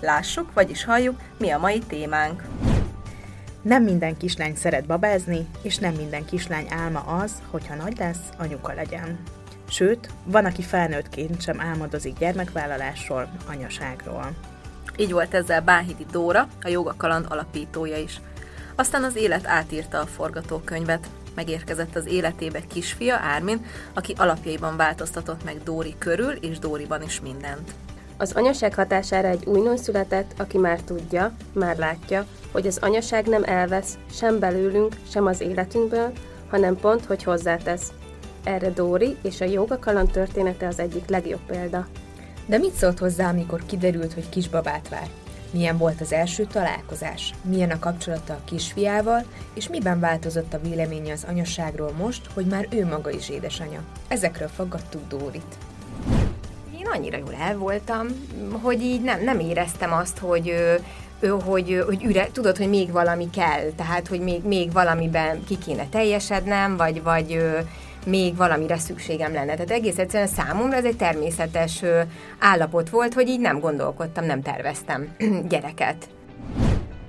Lássuk, vagyis halljuk, mi a mai témánk. nem minden kislány szeret babázni, és nem minden kislány álma az, hogyha nagy lesz, anyuka legyen. Sőt, van, aki felnőttként sem álmodozik gyermekvállalásról, anyaságról. Így volt ezzel Báhidi Dóra, a Joga Kaland alapítója is. Aztán az élet átírta a forgatókönyvet. Megérkezett az életébe kisfia Ármin, aki alapjaiban változtatott meg Dóri körül, és Dóriban is mindent. Az anyaság hatására egy új született, aki már tudja, már látja, hogy az anyaság nem elvesz sem belőlünk, sem az életünkből, hanem pont, hogy hozzátesz. Erre Dóri és a joga kaland története az egyik legjobb példa. De mit szólt hozzá, amikor kiderült, hogy kisbabát vár? Milyen volt az első találkozás? Milyen a kapcsolata a kisfiával, és miben változott a véleménye az anyaságról most, hogy már ő maga is édesanyja? Ezekről faggattuk Dórit. Annyira jól el voltam, hogy így nem, nem éreztem azt, hogy ő, hogy, hogy üre, tudod, hogy még valami kell, tehát, hogy még, még valamiben ki kéne teljesednem, vagy, vagy még valamire szükségem lenne. Tehát egész egyszerűen számomra ez egy természetes állapot volt, hogy így nem gondolkodtam, nem terveztem gyereket.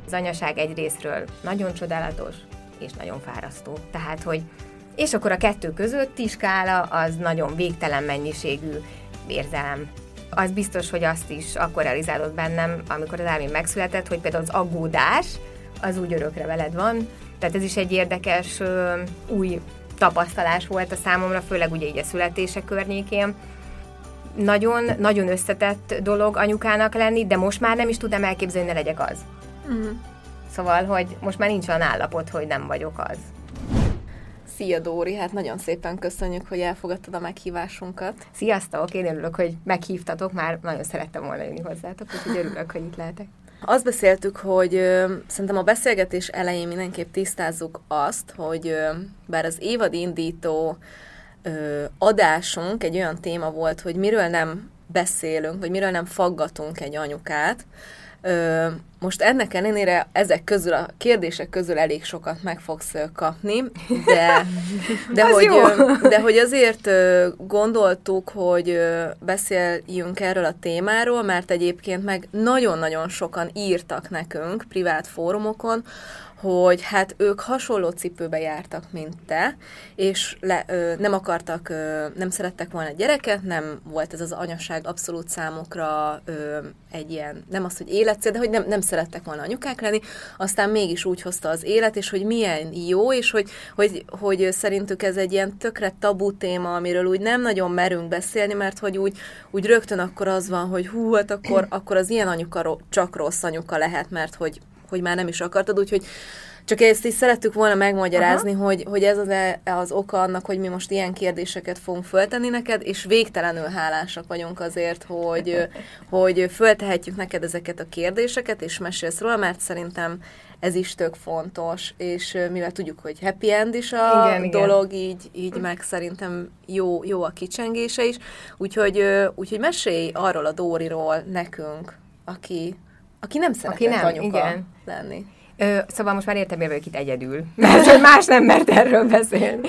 Az anyaság egy részről nagyon csodálatos, és nagyon fárasztó. Tehát, hogy és akkor a kettő közötti skála az nagyon végtelen mennyiségű érzelem. Az biztos, hogy azt is akkor realizálod bennem, amikor az Ármin megszületett, hogy például az aggódás az úgy örökre veled van. Tehát ez is egy érdekes ö, új tapasztalás volt a számomra, főleg ugye így a születése környékén. Nagyon, nagyon összetett dolog anyukának lenni, de most már nem is tudnám elképzelni, hogy ne legyek az. Uh-huh. Szóval, hogy most már nincs olyan állapot, hogy nem vagyok az. Szia Dóri, hát nagyon szépen köszönjük, hogy elfogadtad a meghívásunkat. Sziasztok, én örülök, hogy meghívtatok, már nagyon szerettem volna jönni hozzátok, úgyhogy örülök, hogy itt lehetek. Azt beszéltük, hogy ö, szerintem a beszélgetés elején mindenképp tisztázzuk azt, hogy ö, bár az évad indító ö, adásunk egy olyan téma volt, hogy miről nem beszélünk, vagy miről nem faggatunk egy anyukát, Ö, most ennek ellenére ezek közül a kérdések közül elég sokat meg fogsz kapni, de, de, hogy, jó. de hogy azért gondoltuk, hogy beszéljünk erről a témáról, mert egyébként meg nagyon-nagyon sokan írtak nekünk privát fórumokon, hogy hát ők hasonló cipőbe jártak, mint te, és le, ö, nem akartak, ö, nem szerettek volna gyereket, nem volt ez az anyaság abszolút számukra ö, egy ilyen, nem az, hogy életcél, de hogy nem, nem szerettek volna anyukák lenni, aztán mégis úgy hozta az élet, és hogy milyen jó, és hogy, hogy, hogy szerintük ez egy ilyen tökre tabu téma, amiről úgy nem nagyon merünk beszélni, mert hogy úgy, úgy rögtön akkor az van, hogy hú, hát akkor, akkor az ilyen anyuka ro- csak rossz anyuka lehet, mert hogy hogy már nem is akartad, úgyhogy csak ezt is szerettük volna megmagyarázni, hogy, hogy ez az, az oka annak, hogy mi most ilyen kérdéseket fogunk föltenni neked, és végtelenül hálásak vagyunk azért, hogy, hogy föltehetjük neked ezeket a kérdéseket, és mesélsz róla, mert szerintem ez is tök fontos, és mivel tudjuk, hogy happy end is a Igen, igen. dolog, így, így meg szerintem jó, jó a kicsengése is, úgyhogy, úgyhogy mesélj arról a Dóriról nekünk, aki, aki nem szeretett Aki nem, anyuka igen. lenni. Ö, szóval most már értem, hogy itt egyedül. Mert más nem mert erről beszélni.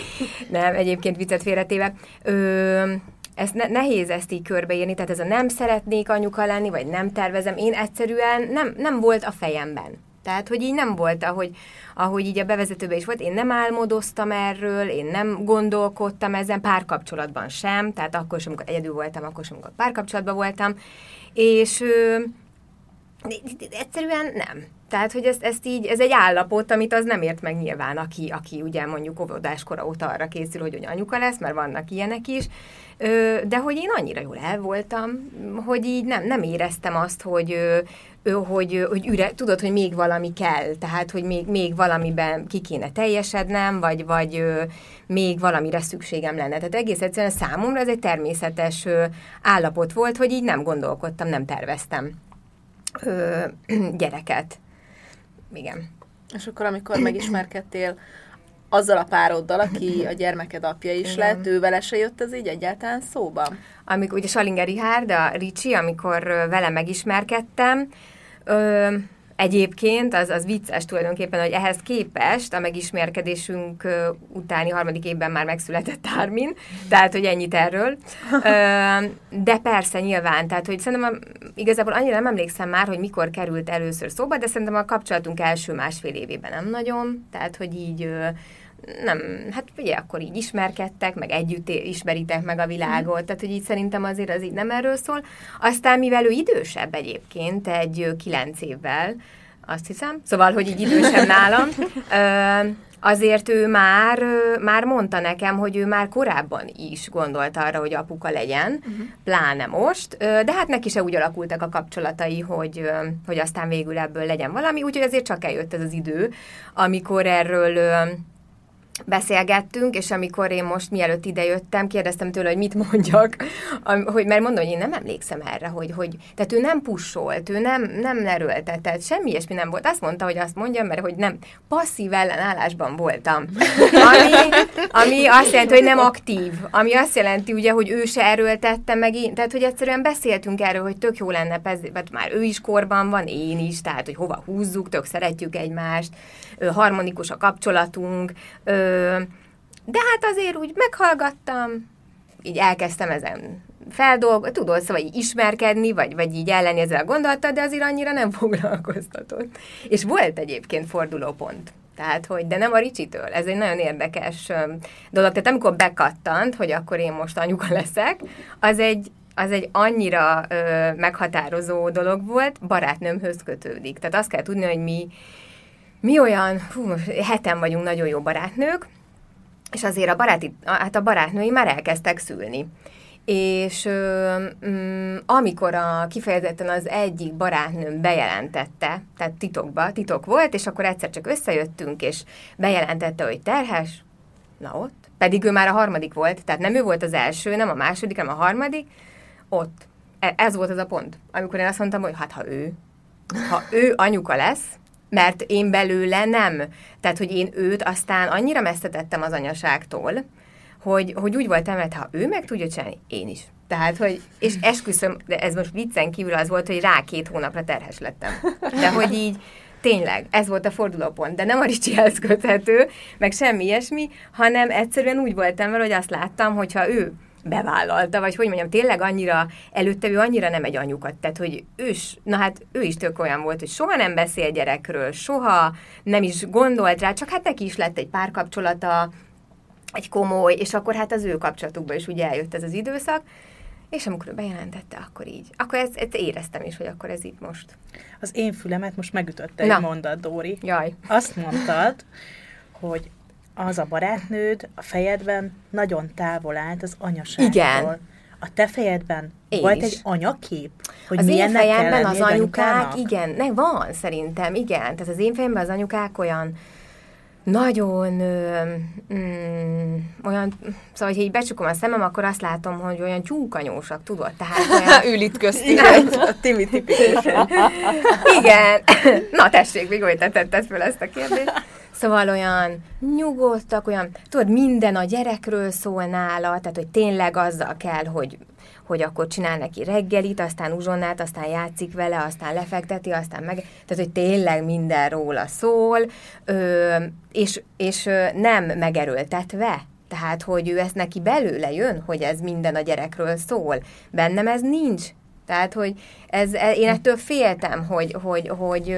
Nem, egyébként viccet félretéve. Ö, ezt ne, nehéz ezt így körbeírni, tehát ez a nem szeretnék anyuka lenni, vagy nem tervezem, én egyszerűen nem, nem volt a fejemben. Tehát, hogy így nem volt, ahogy, ahogy így a bevezetőben is volt, én nem álmodoztam erről, én nem gondolkodtam ezen, párkapcsolatban sem, tehát akkor sem, amikor egyedül voltam, akkor sem, amikor párkapcsolatban voltam, és egyszerűen nem. Tehát, hogy ezt, ezt így, ez egy állapot, amit az nem ért meg nyilván, aki, aki ugye mondjuk óvodáskora óta arra készül, hogy, anyuka lesz, mert vannak ilyenek is, de hogy én annyira jól el voltam, hogy így nem, nem éreztem azt, hogy, hogy, hogy üre, tudod, hogy még valami kell, tehát, hogy még, még valamiben ki kéne teljesednem, vagy, vagy még valamire szükségem lenne. Tehát egész egyszerűen számomra ez egy természetes állapot volt, hogy így nem gondolkodtam, nem terveztem gyereket. Igen. És akkor, amikor megismerkedtél azzal a pároddal, aki a gyermeked apja is Igen. lett, ővel se jött ez így egyáltalán szóba? Amikor ugye Salinger Richard, a Ricsi, amikor vele megismerkedtem, ö, Egyébként az, az vicces tulajdonképpen, hogy ehhez képest a megismerkedésünk utáni harmadik évben már megszületett Armin, tehát hogy ennyit erről. De persze nyilván, tehát hogy szerintem igazából annyira nem emlékszem már, hogy mikor került először szóba, de szerintem a kapcsolatunk első másfél évében nem nagyon, tehát hogy így nem, hát ugye akkor így ismerkedtek, meg együtt ismeritek meg a világot, tehát hogy így szerintem azért az így nem erről szól. Aztán, mivel ő idősebb egyébként, egy kilenc évvel, azt hiszem, szóval, hogy így idősebb nálam, azért ő már, már mondta nekem, hogy ő már korábban is gondolt arra, hogy apuka legyen, uh-huh. pláne most, de hát neki se úgy alakultak a kapcsolatai, hogy, hogy aztán végül ebből legyen valami, úgyhogy azért csak eljött ez az idő, amikor erről beszélgettünk, és amikor én most mielőtt idejöttem, kérdeztem tőle, hogy mit mondjak, hogy, mert mondom, hogy én nem emlékszem erre, hogy, hogy tehát ő nem pusolt, ő nem, nem erőltetett, semmi ilyesmi nem volt. Azt mondta, hogy azt mondjam, mert hogy nem passzív ellenállásban voltam. Ami, ami azt jelenti, hogy nem aktív. Ami azt jelenti ugye, hogy ő se erőltette meg én. Tehát, hogy egyszerűen beszéltünk erről, hogy tök jó lenne, mert már ő is korban van, én is, tehát, hogy hova húzzuk, tök szeretjük egymást, harmonikus a kapcsolatunk, de hát azért úgy meghallgattam, így elkezdtem ezen feldolgozni, tudod, szóval így ismerkedni, vagy, vagy így elleni ezzel a gondolattal, de azért annyira nem foglalkoztatott. És volt egyébként fordulópont. Tehát, hogy, de nem a Ricsitől. Ez egy nagyon érdekes dolog. Tehát amikor bekattant, hogy akkor én most anyuka leszek, az egy, az egy annyira ö, meghatározó dolog volt, barátnőmhöz kötődik. Tehát azt kell tudni, hogy mi mi olyan, hú, heten vagyunk nagyon jó barátnők, és azért a, baráti, hát a barátnői már elkezdtek szülni. És um, amikor a kifejezetten az egyik barátnőm bejelentette, tehát titokba, titok volt, és akkor egyszer csak összejöttünk, és bejelentette, hogy terhes, na ott, pedig ő már a harmadik volt, tehát nem ő volt az első, nem a második, hanem a harmadik, ott. E, ez volt az a pont, amikor én azt mondtam, hogy hát ha ő, ha ő anyuka lesz, mert én belőle nem. Tehát, hogy én őt aztán annyira messzetettem az anyaságtól, hogy, hogy úgy voltam, hogy ha ő meg tudja csinálni, én is. Tehát, hogy, és esküszöm, de ez most viccen kívül az volt, hogy rá két hónapra terhes lettem. De hogy így, tényleg, ez volt a fordulópont, de nem a Ricsihez köthető, meg semmi ilyesmi, hanem egyszerűen úgy voltam vele, hogy azt láttam, hogyha ő bevállalta, vagy hogy mondjam, tényleg annyira, előtte ő annyira nem egy anyukat, tehát hogy ő is, na hát ő is tök olyan volt, hogy soha nem beszél gyerekről, soha nem is gondolt rá, csak hát neki is lett egy párkapcsolata, egy komoly, és akkor hát az ő kapcsolatukban is ugye eljött ez az időszak, és amikor bejelentette, akkor így. Akkor ezt, ezt éreztem is, hogy akkor ez itt most. Az én fülemet most megütötte egy mondat, Dóri. Jaj. Azt mondtad, hogy az a barátnőd a fejedben nagyon távol állt az anyaságtól. Igen. A te fejedben én volt is. egy anyakép? Hogy az én fejemben az anyukák, anyukának? igen, ne, van szerintem, igen. Tehát az én fejemben az anyukák olyan nagyon mm, olyan, szóval, hogy így becsukom a szemem, akkor azt látom, hogy olyan tyúkanyósak, tudod? Tehát olyan... Ül itt köztünk, a Timi tipikusan. Igen. Na tessék, még hogy te tetted fel ezt a kérdést. Szóval olyan nyugodtak, olyan, tudod, minden a gyerekről szól nála, tehát hogy tényleg azzal kell, hogy hogy akkor csinál neki reggelit, aztán uzsonnát, aztán játszik vele, aztán lefekteti, aztán meg... Tehát, hogy tényleg minden róla szól, ö, és, és nem megerőltetve, tehát, hogy ő ezt neki belőle jön, hogy ez minden a gyerekről szól. Bennem ez nincs. Tehát, hogy ez, e- én ettől féltem, hogy, hogy, hogy,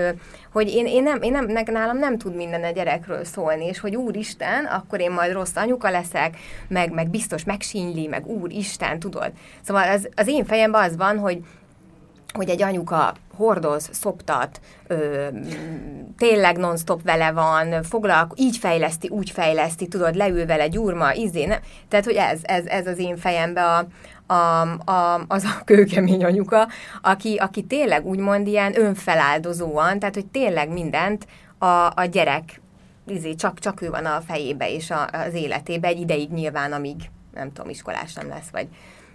hogy én, én, nem, én nem, nálam nem tud minden a gyerekről szólni, és hogy úristen, akkor én majd rossz anyuka leszek, meg, meg biztos megsínyli, meg úristen, tudod. Szóval az, az én fejemben az van, hogy hogy egy anyuka hordoz, szoptat, ö, tényleg non-stop vele van, foglalko, így fejleszti, úgy fejleszti, tudod, leül vele gyurma, izé, nem? Tehát, hogy ez, ez, ez az én fejembe a, a, a, az a kőkemény anyuka, aki, aki tényleg úgymond ilyen önfeláldozóan, tehát, hogy tényleg mindent a, a gyerek, izé, csak, csak ő van a fejébe és a, az életébe, egy ideig nyilván, amíg nem tudom, iskolás nem lesz, vagy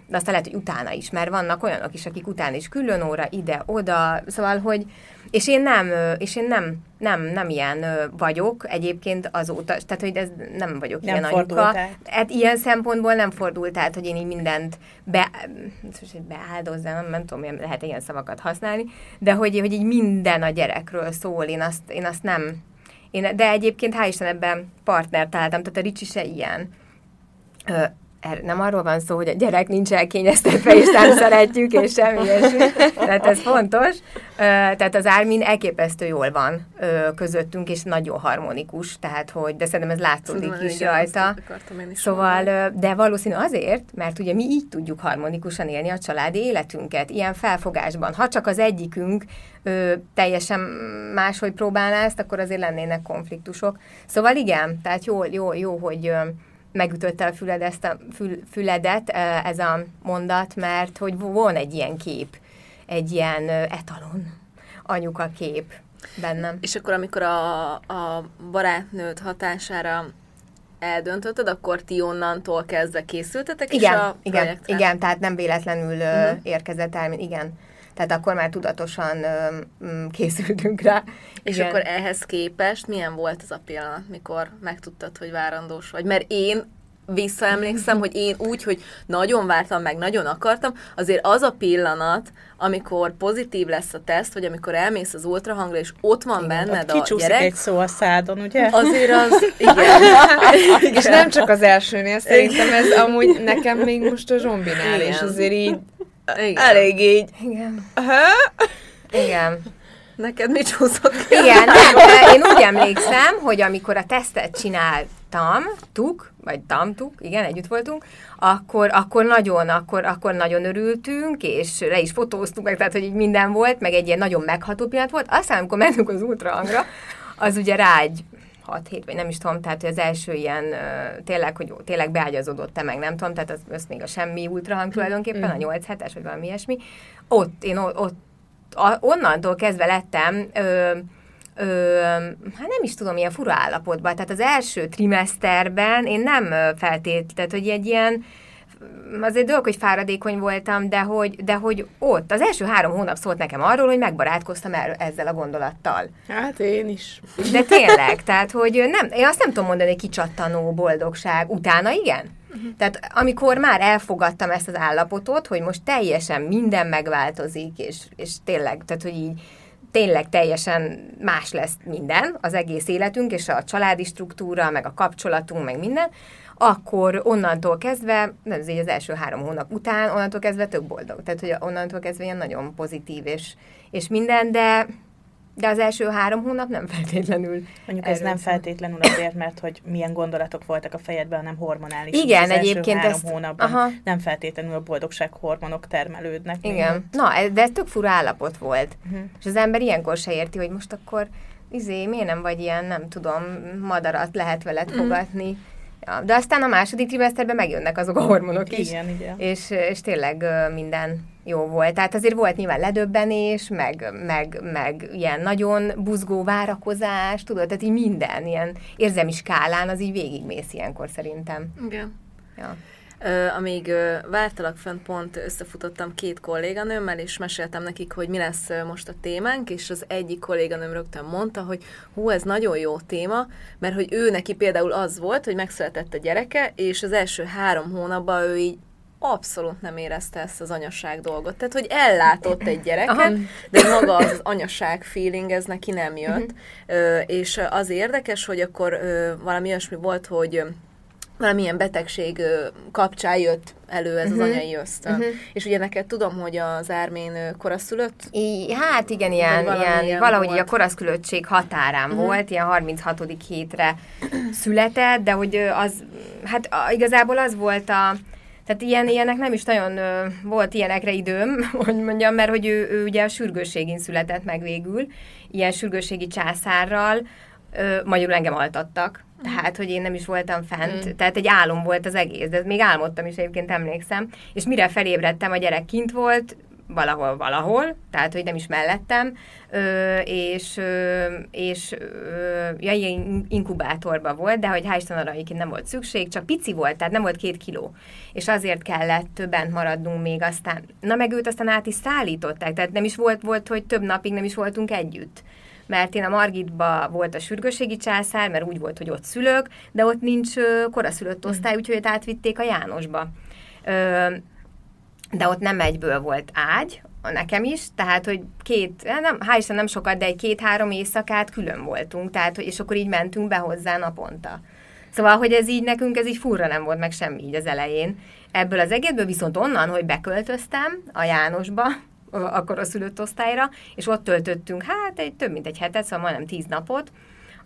de aztán lehet, hogy utána is, mert vannak olyanok is, akik utána is külön óra, ide, oda, szóval, hogy, és én nem, és én nem, nem, nem ilyen vagyok egyébként azóta, tehát, hogy ez nem vagyok Nem ilyen anyuka. át. Hát ilyen szempontból nem fordult át, hogy én így mindent be, beáldozzam, nem, nem tudom, lehet ilyen szavakat használni, de hogy, hogy így minden a gyerekről szól, én azt, én azt nem, én, de egyébként hál' Isten ebben partnert találtam, tehát a Ricsi se ilyen. Er- nem arról van szó, hogy a gyerek nincs elkényeztetve, és nem szeretjük, és semmi ilyesmi. Tehát ez fontos. Tehát az Ármin elképesztő jól van közöttünk, és nagyon harmonikus, tehát hogy, de szerintem ez látszódik Tudom, is rajta. is Szóval, mondani. de valószínű azért, mert ugye mi így tudjuk harmonikusan élni a családi életünket, ilyen felfogásban. Ha csak az egyikünk ö, teljesen máshogy próbálná ezt, akkor azért lennének konfliktusok. Szóval igen, tehát jó, jó, jó hogy megütötte a füled ezt a fül, füledet ez a mondat, mert hogy van egy ilyen kép, egy ilyen etalon anyuka kép bennem. És akkor, amikor a, a barátnőd hatására eldöntötted, akkor ti onnantól kezdve készültetek is Igen, a igen, projektre? igen, tehát nem véletlenül uh-huh. érkezett el, igen. Tehát akkor már tudatosan készültünk rá. És igen. akkor ehhez képest milyen volt az a pillanat, mikor megtudtad, hogy várandós vagy? Mert én visszaemlékszem, hogy én úgy, hogy nagyon vártam, meg nagyon akartam, azért az a pillanat, amikor pozitív lesz a teszt, vagy amikor elmész az ultrahangra, és ott van Igen, benned ott a gyerek, egy szó a szádon, ugye? azért az, igen. És nem csak az elsőnél, szerintem ez amúgy nekem még most a zsombinál, és Igen. azért így igen. Elég így. Igen. Hö? Igen. Neked mi csúszott ki? Igen, nem, én úgy emlékszem, hogy amikor a tesztet csináltam, tuk, vagy tamtuk, igen, együtt voltunk, akkor, akkor nagyon, akkor, akkor nagyon örültünk, és le is fotóztuk meg, tehát, hogy így minden volt, meg egy ilyen nagyon megható pillanat volt. Aztán, amikor mentünk az ultrahangra, az ugye rágy 6-7, vagy nem is tudom, tehát hogy az első ilyen tényleg, hogy tényleg beágyazódott, te meg, nem tudom, tehát az, az még a semmi ultrahang tulajdonképpen, mm. a 8-7-es, vagy valami ilyesmi. Ott, én ott, a, onnantól kezdve lettem, ö, ö, hát nem is tudom, ilyen fura állapotban, tehát az első trimesterben én nem feltétlenül, hogy egy ilyen, azért dolog, hogy fáradékony voltam, de hogy, de hogy ott, az első három hónap szólt nekem arról, hogy megbarátkoztam el, ezzel a gondolattal. Hát én is. De tényleg, tehát, hogy nem, én azt nem tudom mondani, hogy kicsattanó boldogság. Utána igen? Uh-huh. Tehát amikor már elfogadtam ezt az állapotot, hogy most teljesen minden megváltozik, és, és tényleg, tehát, hogy így tényleg teljesen más lesz minden, az egész életünk, és a családi struktúra, meg a kapcsolatunk, meg minden, akkor onnantól kezdve, nem ez így az első három hónap után, onnantól kezdve tök boldog. Tehát, hogy onnantól kezdve ilyen nagyon pozitív és, és minden, de de az első három hónap nem feltétlenül. Mondjuk ez nem feltétlenül azért, mert hogy milyen gondolatok voltak a fejedben, hanem hormonális. is. Igen, az első egyébként három ezt- hónapban aha. nem feltétlenül a boldogsághormonok termelődnek. Igen. Na, ez, de ez tök fura állapot volt. Uh-huh. És az ember ilyenkor se érti, hogy most akkor izé, miért nem vagy ilyen, nem tudom, madarat lehet veled Mhm. fogatni. Ja, de aztán a második trimeszterben megjönnek azok a hormonok is. Igen, igen. És, és tényleg minden jó volt. Tehát azért volt nyilván ledöbbenés, meg, meg, meg ilyen nagyon buzgó várakozás, tudod, tehát így minden, ilyen érzelmi skálán az így végigmész ilyenkor szerintem. Igen. Ja. Amíg vártalak fönt, pont összefutottam két kolléganőmmel, és meséltem nekik, hogy mi lesz most a témánk, és az egyik kolléganőm rögtön mondta, hogy hú, ez nagyon jó téma, mert hogy ő neki például az volt, hogy megszületett a gyereke, és az első három hónapban ő így abszolút nem érezte ezt az anyaság dolgot. Tehát, hogy ellátott egy gyereket, Aha. de maga az, az anyaság feeling, ez neki nem jött. Ö, és az érdekes, hogy akkor ö, valami olyasmi volt, hogy valamilyen betegség kapcsán jött elő ez uh-huh. az anyai ösztön. Uh-huh. És ugye neked tudom, hogy az Ármén koraszülött? I, hát igen, ilyen, ilyen, ilyen valahogy volt. a koraszkülöttség határán Mhm. volt, ilyen 36. hétre született, de hogy az, hát igazából az volt a, tehát ilyen, ilyenek nem is nagyon ö, volt ilyenekre időm, hogy mondjam, mert hogy ő, ő ugye a sürgősségén született meg végül, ilyen sürgősségi császárral, ö, magyarul engem altattak. Tehát, hogy én nem is voltam fent, Mm. tehát egy álom volt az egész, de még álmodtam is egyébként emlékszem, és mire felébredtem, a gyerek kint volt, valahol, valahol, tehát, hogy nem is mellettem, ö, és, ö, és ö, ja, ilyen inkubátorban volt, de hogy hál' Isten arra egyébként nem volt szükség, csak pici volt, tehát nem volt két kiló, és azért kellett bent maradnunk még aztán, na meg őt aztán át is szállították, tehát nem is volt, volt, hogy több napig nem is voltunk együtt mert én a Margitba volt a sürgőségi császár, mert úgy volt, hogy ott szülök, de ott nincs koraszülött osztály, úgyhogy őt átvitték a Jánosba. De ott nem egyből volt ágy, nekem is, tehát, hogy két, nem, hál' Isten nem sokat, de egy két-három éjszakát külön voltunk, tehát, és akkor így mentünk be hozzá naponta. Szóval, hogy ez így nekünk, ez így furra nem volt meg semmi így az elején. Ebből az egészből viszont onnan, hogy beköltöztem a Jánosba, a koraszülött osztályra, és ott töltöttünk, hát egy több mint egy hetet, szóval majdnem tíz napot,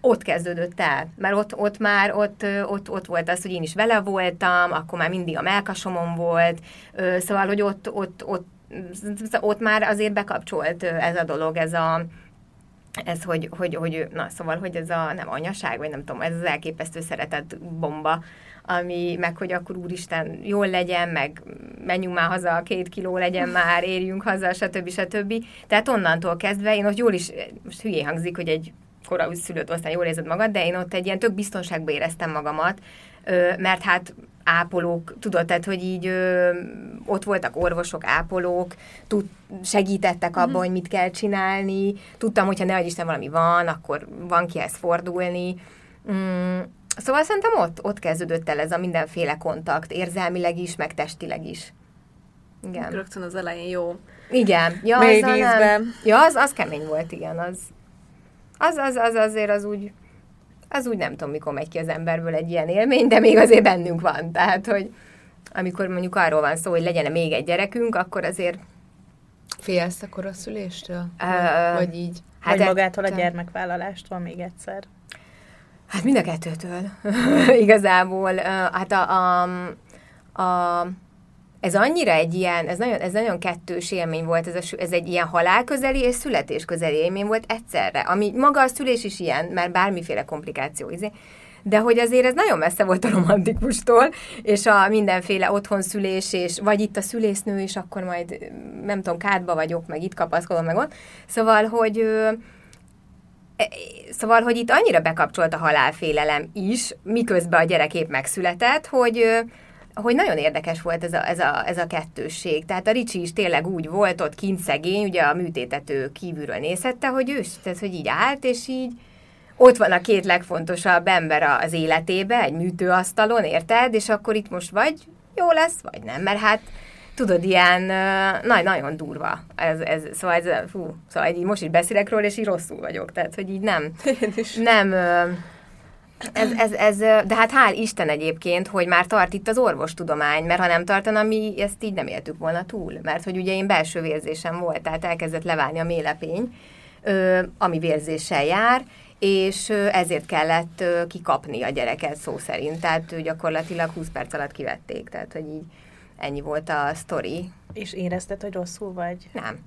ott kezdődött el, mert ott, ott már ott, ott, ott volt az, hogy én is vele voltam, akkor már mindig a melkasomon volt, szóval, hogy ott, ott, ott, ott már azért bekapcsolt ez a dolog, ez a, ez, hogy, hogy, hogy, na, szóval, hogy ez a, nem anyaság, vagy nem tudom, ez az elképesztő szeretett bomba, ami, meg hogy akkor úristen, jól legyen, meg menjünk már haza, két kiló legyen már, érjünk haza, stb. stb. Tehát onnantól kezdve én ott jól is, most hülyé hangzik, hogy egy korai szülőt aztán jól érzed magad, de én ott egy ilyen tök biztonságban éreztem magamat, mert hát ápolók, tudod, tehát, hogy így ö, ott voltak orvosok, ápolók, tud, segítettek abban, hogy mit kell csinálni, tudtam, hogyha ne Isten valami van, akkor van kihez fordulni. Mm, szóval szerintem ott, ott kezdődött el ez a mindenféle kontakt, érzelmileg is, meg testileg is. Igen. Rögtön az elején jó. Igen. Ja, Mély azzal nem. vízben. Ja, az, az kemény volt, igen. Az, az, az, az azért az úgy, az úgy nem tudom, mikor megy ki az emberből egy ilyen élmény, de még azért bennünk van. Tehát, hogy amikor mondjuk arról van szó, hogy legyen még egy gyerekünk, akkor azért Félsz a koraszüléstől? Ö, Vagy így? Hát e- Vagy magától a gyermekvállalástól még egyszer. Hát mind a kettőtől. Igazából. Hát a, a, a, ez annyira egy ilyen, ez nagyon, ez nagyon kettős élmény volt, ez, a, ez egy ilyen halálközeli és születésközeli élmény volt egyszerre, ami maga a szülés is ilyen, mert bármiféle komplikáció, izé. de hogy azért ez nagyon messze volt a romantikustól, és a mindenféle otthonszülés, és vagy itt a szülésznő, és akkor majd nem tudom, kádba vagyok, meg itt kapaszkodom, meg ott. Szóval, hogy Szóval, hogy itt annyira bekapcsolt a halálfélelem is, miközben a gyerek épp megszületett, hogy, hogy nagyon érdekes volt ez a, ez, a, ez a kettősség. Tehát a Ricsi is tényleg úgy volt ott kint szegény, ugye a műtétető kívülről nézhette, hogy ő, tehát, hogy így állt, és így ott van a két legfontosabb ember az életébe, egy műtőasztalon, érted? És akkor itt most vagy jó lesz, vagy nem, mert hát tudod, ilyen ö, nagy, nagyon durva. Ez, ez, szóval, ez, fú, szóval így most is beszélek róla, és így rosszul vagyok. Tehát, hogy így nem, nem, ez, ez, ez, de hát hál' Isten egyébként, hogy már tart itt az orvostudomány, mert ha nem tartana, mi ezt így nem éltük volna túl. Mert hogy ugye én belső vérzésem volt, tehát elkezdett leválni a mélepény, ami vérzéssel jár, és ezért kellett kikapni a gyereket szó szerint. Tehát gyakorlatilag 20 perc alatt kivették, tehát hogy így ennyi volt a sztori. És érezted, hogy rosszul vagy? Nem.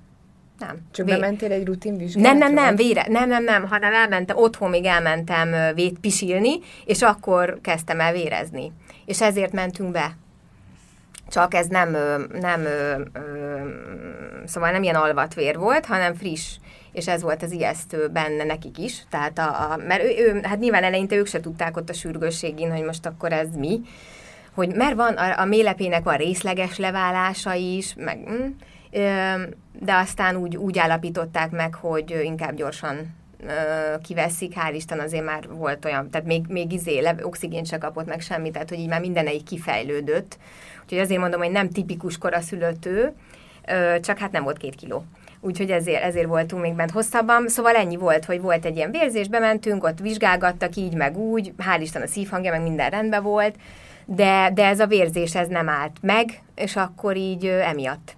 Nem. Csak Vé- bementél egy rutin vizsgálatra? nem, nem, nem, vére, nem, nem, nem, hanem elmentem, otthon még elmentem vét pisilni, és akkor kezdtem el vérezni. És ezért mentünk be. Csak ez nem, nem szóval nem ilyen alvatvér volt, hanem friss. És ez volt az ijesztő benne nekik is. Tehát a, a mert ő, ő, hát nyilván eleinte ők se tudták ott a sürgősségén, hogy most akkor ez mi. Hogy mert van, a, a mélepének van részleges leválása is, meg, mm, de aztán úgy, úgy állapították meg, hogy inkább gyorsan kiveszik, hál' Isten azért már volt olyan, tehát még, még izé, le, oxigént se kapott meg semmit, tehát hogy így már így kifejlődött. Úgyhogy azért mondom, hogy nem tipikus koraszülött ő, ö, csak hát nem volt két kiló. úgyhogy ezért, ezért voltunk még bent hosszabban. Szóval ennyi volt, hogy volt egy ilyen vérzés, bementünk, ott vizsgálgattak így, meg úgy, hál' Isten a szívhangja, meg minden rendben volt, de, de ez a vérzés, ez nem állt meg, és akkor így emiatt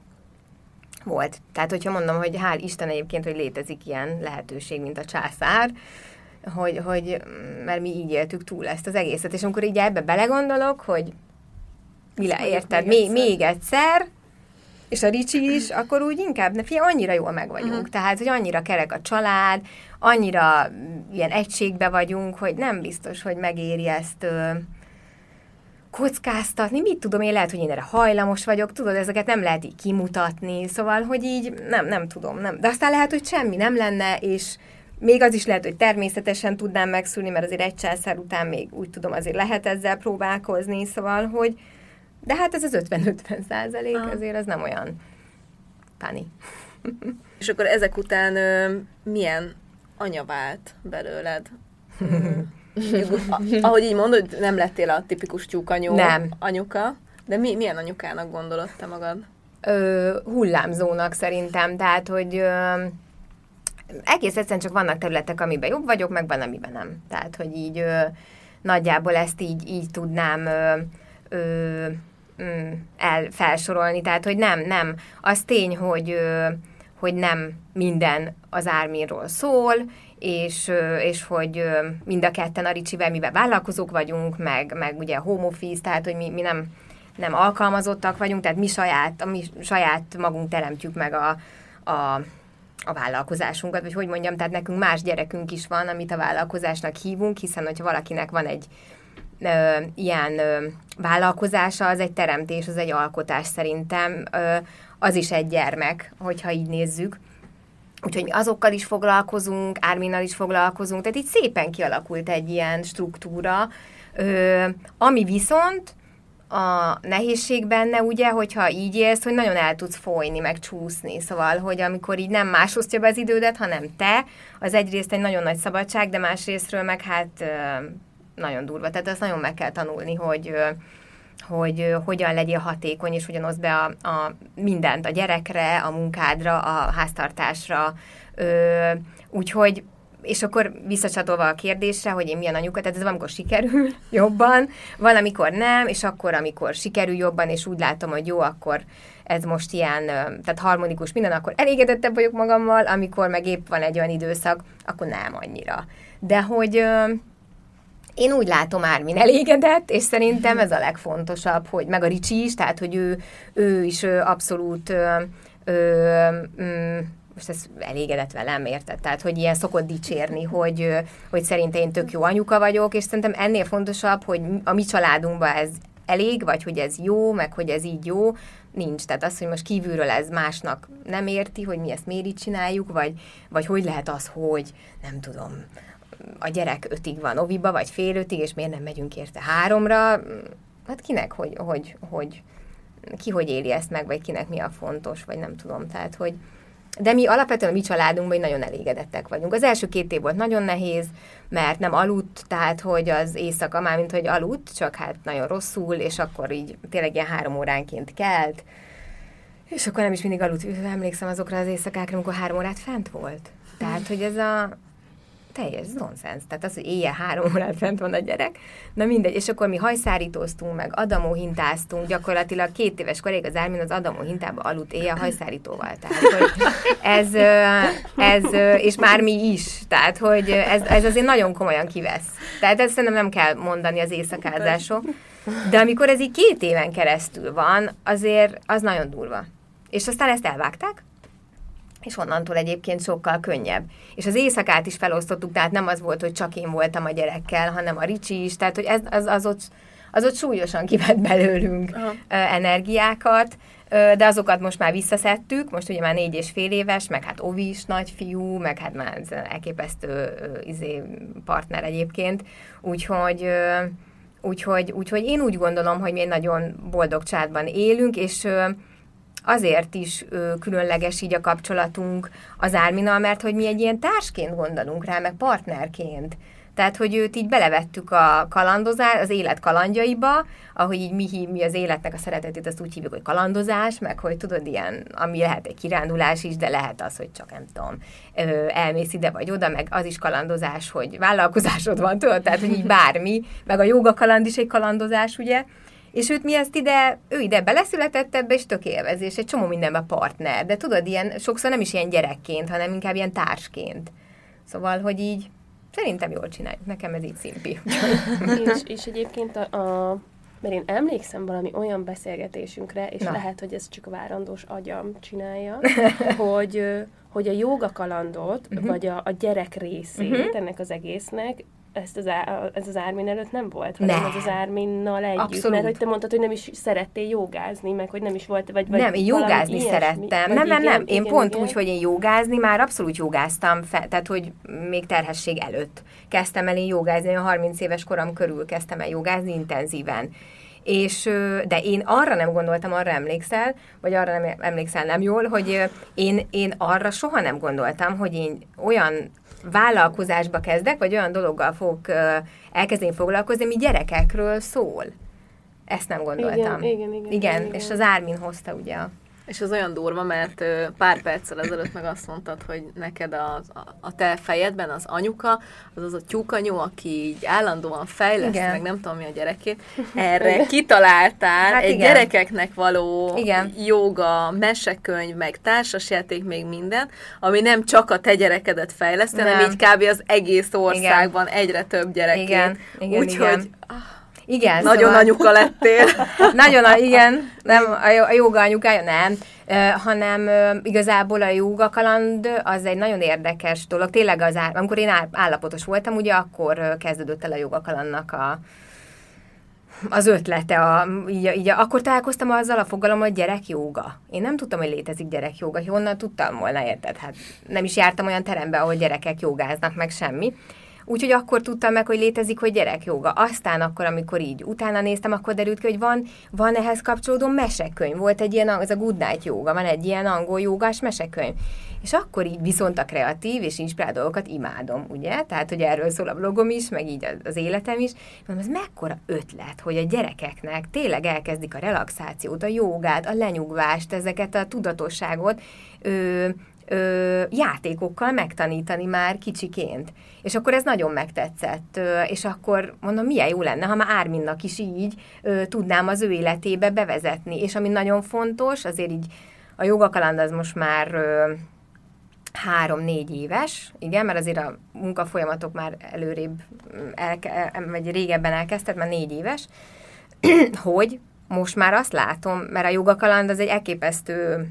volt. Tehát, hogyha mondom, hogy hál' Isten egyébként, hogy létezik ilyen lehetőség, mint a császár, hogy, hogy mert mi így éltük túl ezt az egészet, és amikor így ebbe belegondolok, hogy mi le, érted, még, még, még egyszer, és a Ricsi is, akkor úgy inkább, ne figyelj, annyira jól meg vagyunk. Uh-huh. Tehát, hogy annyira kerek a család, annyira ilyen egységbe vagyunk, hogy nem biztos, hogy megéri ezt kockáztatni. Mit tudom, én lehet, hogy én erre hajlamos vagyok, tudod, ezeket nem lehet így kimutatni, szóval, hogy így nem, nem tudom, nem. De aztán lehet, hogy semmi nem lenne, és még az is lehet, hogy természetesen tudnám megszülni, mert azért egy császár után még úgy tudom, azért lehet ezzel próbálkozni, szóval, hogy de hát ez az 50-50 százalék, -50 azért az nem olyan pani. És akkor ezek után ö, milyen anya vált belőled? Ahogy így mondod, nem lettél a tipikus tyúkanyó Nem. anyuka, de mi, milyen anyukának gondolod te magad? Ö, hullámzónak szerintem, tehát, hogy ö, egész egyszerűen csak vannak területek, amiben jobb vagyok, meg van, amiben nem. Tehát, hogy így ö, nagyjából ezt így, így tudnám ö, ö, mm, el felsorolni, tehát, hogy nem, nem. Az tény, hogy, ö, hogy nem minden az Árminról szól, és, és hogy mind a ketten a Ricsivel, mivel vállalkozók vagyunk, meg, meg ugye home office, tehát, hogy mi, mi nem, nem alkalmazottak vagyunk, tehát mi saját, a mi saját magunk teremtjük meg a, a a vállalkozásunkat, vagy hogy mondjam, tehát nekünk más gyerekünk is van, amit a vállalkozásnak hívunk, hiszen hogyha valakinek van egy ö, ilyen ö, vállalkozása, az egy teremtés, az egy alkotás szerintem, ö, az is egy gyermek, hogyha így nézzük. Úgyhogy mi azokkal is foglalkozunk, Árminnal is foglalkozunk, tehát itt szépen kialakult egy ilyen struktúra, ö, ami viszont a nehézség benne, ugye, hogyha így élsz, hogy nagyon el tudsz folyni, meg csúszni. Szóval, hogy amikor így nem más osztja be az idődet, hanem te, az egyrészt egy nagyon nagy szabadság, de másrésztről meg hát nagyon durva. Tehát azt nagyon meg kell tanulni, hogy hogy hogyan legyél hatékony, és hogyan oszd be a, a mindent, a gyerekre, a munkádra, a háztartásra. Ö, úgyhogy és akkor visszacsatolva a kérdésre, hogy én milyen anyuka, tehát ez van, amikor sikerül jobban, van, amikor nem, és akkor, amikor sikerül jobban, és úgy látom, hogy jó, akkor ez most ilyen, tehát harmonikus minden, akkor elégedettebb vagyok magammal, amikor meg épp van egy olyan időszak, akkor nem annyira. De hogy én úgy látom Ármin elégedett, és szerintem ez a legfontosabb, hogy meg a Ricsi is, tehát hogy ő, ő is abszolút ö, ö, mm, most ez elégedett velem, érted? Tehát, hogy ilyen szokott dicsérni, hogy, hogy szerintem én tök jó anyuka vagyok, és szerintem ennél fontosabb, hogy a mi családunkban ez elég, vagy hogy ez jó, meg hogy ez így jó, nincs. Tehát az, hogy most kívülről ez másnak nem érti, hogy mi ezt miért így csináljuk, vagy, vagy hogy lehet az, hogy nem tudom, a gyerek ötig van oviba, vagy fél ötig, és miért nem megyünk érte háromra, hát kinek, hogy, hogy, hogy ki hogy éli ezt meg, vagy kinek mi a fontos, vagy nem tudom, tehát, hogy de mi alapvetően a mi családunkban nagyon elégedettek vagyunk. Az első két év volt nagyon nehéz, mert nem aludt, tehát hogy az éjszaka már, mint hogy aludt, csak hát nagyon rosszul, és akkor így tényleg ilyen három óránként kelt, és akkor nem is mindig aludt. Emlékszem azokra az éjszakákra, amikor három órát fent volt. Tehát, hogy ez a teljes nonsens. Tehát az, hogy éjjel három órát fent van a gyerek, na mindegy. És akkor mi hajszárítóztunk, meg adamó hintáztunk, gyakorlatilag két éves korig az Ármin az adamó hintába aludt éjjel hajszárítóval. Tehát, hogy ez, ez, és már mi is. Tehát, hogy ez, ez azért nagyon komolyan kivesz. Tehát ezt szerintem nem kell mondani az éjszakázások. De amikor ez így két éven keresztül van, azért az nagyon durva. És aztán ezt elvágták, és onnantól egyébként sokkal könnyebb. És az éjszakát is felosztottuk, tehát nem az volt, hogy csak én voltam a gyerekkel, hanem a Ricsi is, tehát hogy ez, az, az, ott, az ott súlyosan kivett belőlünk Aha. energiákat, de azokat most már visszaszedtük, most ugye már négy és fél éves, meg hát Ovi is nagyfiú, meg hát már elképesztő izé, partner egyébként, úgyhogy Úgyhogy, úgyhogy én úgy gondolom, hogy mi egy nagyon boldog családban élünk, és azért is különleges így a kapcsolatunk az Árminal, mert hogy mi egy ilyen társként gondolunk rá, meg partnerként. Tehát, hogy őt így belevettük a kalandozás, az élet kalandjaiba, ahogy így mi, mi az életnek a szeretetét, azt úgy hívjuk, hogy kalandozás, meg hogy tudod, ilyen, ami lehet egy kirándulás is, de lehet az, hogy csak nem tudom, elmész ide vagy oda, meg az is kalandozás, hogy vállalkozásod van, tudod, tehát, hogy így bármi, meg a joga kaland is egy kalandozás, ugye, és őt mi ezt ide, ő ide beleszületett ebbe, és tök élvezi, és egy csomó mindenben partner. De tudod, ilyen, sokszor nem is ilyen gyerekként, hanem inkább ilyen társként. Szóval, hogy így szerintem jól csináljuk. Nekem ez így szimpi. és, és egyébként a, a mert én emlékszem valami olyan beszélgetésünkre, és Na. lehet, hogy ez csak a várandós agyam csinálja, hogy, hogy a joga kalandot, uh-huh. vagy a, a gyerek részét uh-huh. ennek az egésznek ezt az, á, ez az Ármin előtt nem volt, hanem ne. ez az Árminnal együtt. Abszolút. Mert hogy te mondtad, hogy nem is szerettél jogázni, meg hogy nem is volt, vagy, vagy Nem, én jogázni ilyesmi, szerettem. Nem, nem, nem. Én igen, pont igen. úgy, hogy én jogázni, már abszolút jogáztam, fe, tehát hogy még terhesség előtt kezdtem el én jogázni, a 30 éves korom körül kezdtem el jogázni intenzíven és, de én arra nem gondoltam, arra emlékszel, vagy arra nem emlékszel nem jól, hogy én, én arra soha nem gondoltam, hogy én olyan vállalkozásba kezdek, vagy olyan dologgal fogok elkezdeni foglalkozni, ami gyerekekről szól. Ezt nem gondoltam. Igen, igen, igen. Igen, igen. és az Ármin hozta ugye a és az olyan durva, mert pár perccel ezelőtt meg azt mondtad, hogy neked a, a, a te fejedben az anyuka, az az a tyúkanyó, aki így állandóan fejleszt, igen. meg nem tudom mi a gyerekét, erre kitaláltál hát egy igen. gyerekeknek való igen. joga, mesekönyv, meg társasjáték, még minden, ami nem csak a te gyerekedet fejleszt, hanem így kb. az egész országban igen. egyre több gyerekét. Igen, igen, Úgyhogy... Igen. Ah, igen. Nagyon szóval... anyuka lettél. Nagyon, a, igen. Nem, a joga anyukája, nem. Uh, hanem uh, igazából a joga kaland az egy nagyon érdekes dolog. Tényleg az, áll, amikor én állapotos voltam, ugye akkor kezdődött el a joga kalandnak a, az ötlete, a, így, így, akkor találkoztam azzal a fogalom, hogy gyerekjóga. Én nem tudtam, hogy létezik gyerekjóga, honnan tudtam volna, érted? Hát nem is jártam olyan terembe, ahol gyerekek jogáznak, meg semmi. Úgyhogy akkor tudtam meg, hogy létezik, hogy gyerekjoga. Aztán akkor, amikor így utána néztem, akkor derült ki, hogy van, van ehhez kapcsolódó mesekönyv. Volt egy ilyen, az a Good Night Yoga, van egy ilyen angol jogás mesekönyv. És akkor így viszont a kreatív és inspirál dolgokat imádom, ugye? Tehát, hogy erről szól a blogom is, meg így az életem is. Mondom, ez mekkora ötlet, hogy a gyerekeknek tényleg elkezdik a relaxációt, a jogát, a lenyugvást, ezeket a tudatosságot, ö, ö, játékokkal megtanítani már kicsiként. És akkor ez nagyon megtetszett, ö, és akkor mondom, milyen jó lenne, ha már Árminnak is így ö, tudnám az ő életébe bevezetni. És ami nagyon fontos, azért így a jogakaland az most már ö, három-négy éves, igen, mert azért a munkafolyamatok már előrébb, elke, vagy régebben elkezdett, már négy éves, hogy most már azt látom, mert a jogakaland az egy elképesztő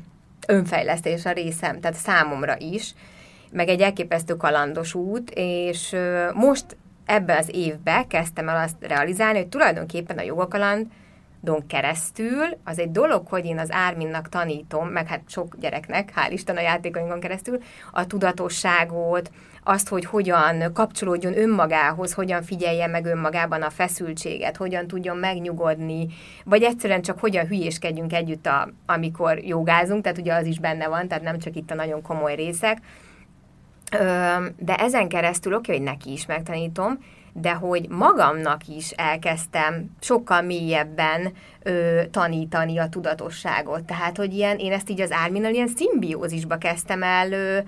önfejlesztés a részem, tehát számomra is, meg egy elképesztő kalandos út, és most ebben az évben kezdtem el azt realizálni, hogy tulajdonképpen a jogakaland don keresztül, az egy dolog, hogy én az Árminnak tanítom, meg hát sok gyereknek, hál' Isten a játékainkon keresztül, a tudatosságot, azt, hogy hogyan kapcsolódjon önmagához, hogyan figyelje meg önmagában a feszültséget, hogyan tudjon megnyugodni, vagy egyszerűen csak hogyan hülyéskedjünk együtt, a, amikor jogázunk, tehát ugye az is benne van, tehát nem csak itt a nagyon komoly részek, de ezen keresztül oké, okay, hogy neki is megtanítom, de hogy magamnak is elkezdtem sokkal mélyebben ö, tanítani a tudatosságot. Tehát, hogy ilyen, én ezt így az Árminnal ilyen szimbiózisba kezdtem el ö,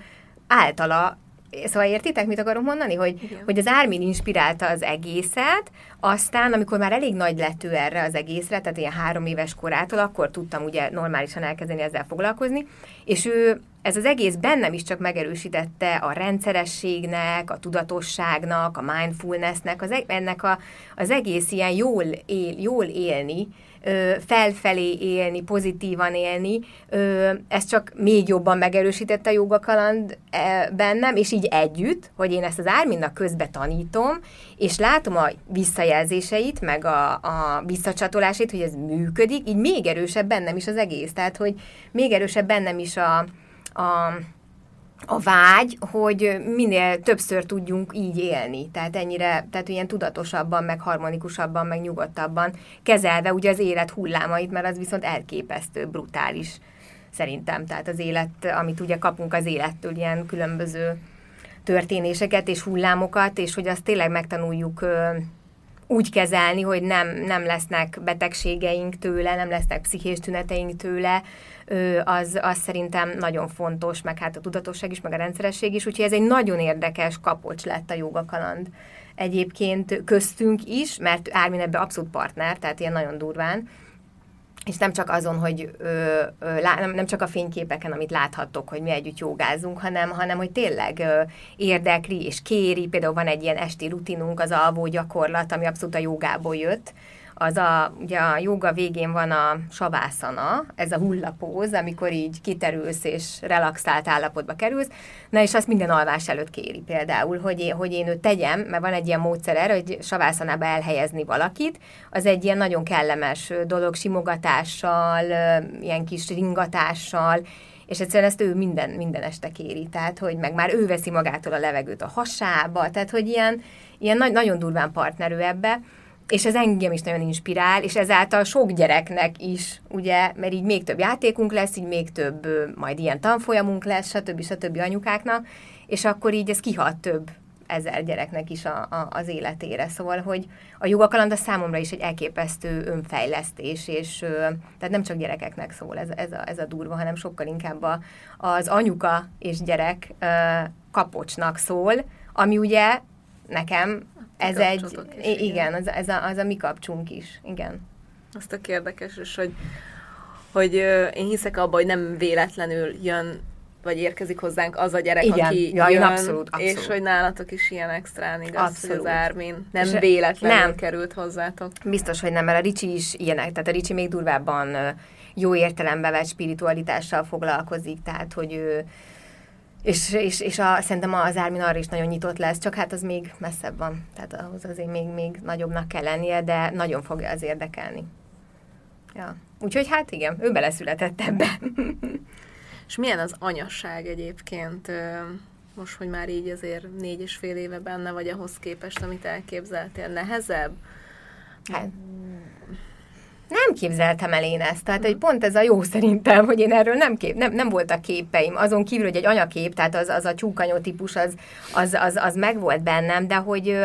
általa Szóval értitek, mit akarok mondani? Hogy, hogy az Ármin inspirálta az egészet, aztán, amikor már elég nagy lett ő erre az egészre, tehát ilyen három éves korától, akkor tudtam ugye normálisan elkezdeni ezzel foglalkozni, és ő ez az egész bennem is csak megerősítette a rendszerességnek, a tudatosságnak, a mindfulnessnek, az, e-, ennek a, az egész ilyen jól, él, jól élni, felfelé élni, pozitívan élni, ez csak még jobban megerősítette a jogakaland e, bennem, és így együtt, hogy én ezt az Árminnak közbe tanítom, és látom a visszajelzéseit, meg a, a visszacsatolásait, hogy ez működik, így még erősebb bennem is az egész. Tehát, hogy még erősebb bennem is a, a a vágy, hogy minél többször tudjunk így élni. Tehát ennyire, tehát ilyen tudatosabban, meg harmonikusabban, meg nyugodtabban kezelve ugye az élet hullámait, mert az viszont elképesztő, brutális szerintem. Tehát az élet, amit ugye kapunk az élettől, ilyen különböző történéseket és hullámokat, és hogy azt tényleg megtanuljuk úgy kezelni, hogy nem, nem lesznek betegségeink tőle, nem lesznek pszichés tüneteink tőle, az, az szerintem nagyon fontos, meg hát a tudatosság is, meg a rendszeresség is, úgyhogy ez egy nagyon érdekes kapocs lett a jogakaland egyébként köztünk is, mert Ármin ebbe abszolút partner, tehát ilyen nagyon durván, és nem csak azon, hogy ö, ö, lá, nem, csak a fényképeken, amit láthattok, hogy mi együtt jogázunk, hanem, hanem hogy tényleg ö, érdekli és kéri. Például van egy ilyen esti rutinunk, az alvó gyakorlat, ami abszolút a jogából jött, az a, ugye a joga végén van a savászana, ez a hullapóz, amikor így kiterülsz és relaxált állapotba kerülsz, na és azt minden alvás előtt kéri például, hogy én, hogy én őt tegyem, mert van egy ilyen módszer erre, hogy savászanába elhelyezni valakit, az egy ilyen nagyon kellemes dolog, simogatással, ilyen kis ringatással, és egyszerűen ezt ő minden, minden este kéri, tehát hogy meg már ő veszi magától a levegőt a hasába, tehát hogy ilyen, ilyen nagy, nagyon durván partnerő ebbe, és ez engem is nagyon inspirál, és ezáltal sok gyereknek is, ugye, mert így még több játékunk lesz, így még több majd ilyen tanfolyamunk lesz, stb. stb. anyukáknak, és akkor így ez kihat több ezer gyereknek is a, a, az életére. Szóval, hogy a jogakaland a számomra is egy elképesztő önfejlesztés, és tehát nem csak gyerekeknek szól ez, ez, a, ez a durva, hanem sokkal inkább a, az anyuka és gyerek kapocsnak szól, ami ugye nekem ez egy, is, igen, igen az, ez a, az a mi kapcsunk is, igen. Azt a érdekes, és hogy, hogy én hiszek abban, hogy nem véletlenül jön vagy érkezik hozzánk az a gyerek, Igen. aki ja, jön, abszolút, abszolút. és hogy nálatok is ilyen extrán igaz, abszolút. hogy az Ármin nem és véletlenül nem. került hozzátok. Biztos, hogy nem, mert a Ricsi is ilyenek, tehát a Ricsi még durvábban jó értelembe vett spiritualitással foglalkozik, tehát hogy ő és, és, és a, szerintem az Ármin arra is nagyon nyitott lesz, csak hát az még messzebb van. Tehát ahhoz azért még, még nagyobbnak kell lennie, de nagyon fogja az érdekelni. Ja. Úgyhogy hát igen, ő beleszületett ebbe. és milyen az anyasság egyébként? Most, hogy már így azért négy és fél éve benne vagy ahhoz képest, amit elképzeltél, nehezebb? Hát, nem képzeltem el én ezt. Tehát, hogy pont ez a jó szerintem, hogy én erről nem, kép, nem, nem voltak képeim. Azon kívül, hogy egy anyakép, tehát az, az a csúkanyó típus, az, az, az, az meg volt bennem, de hogy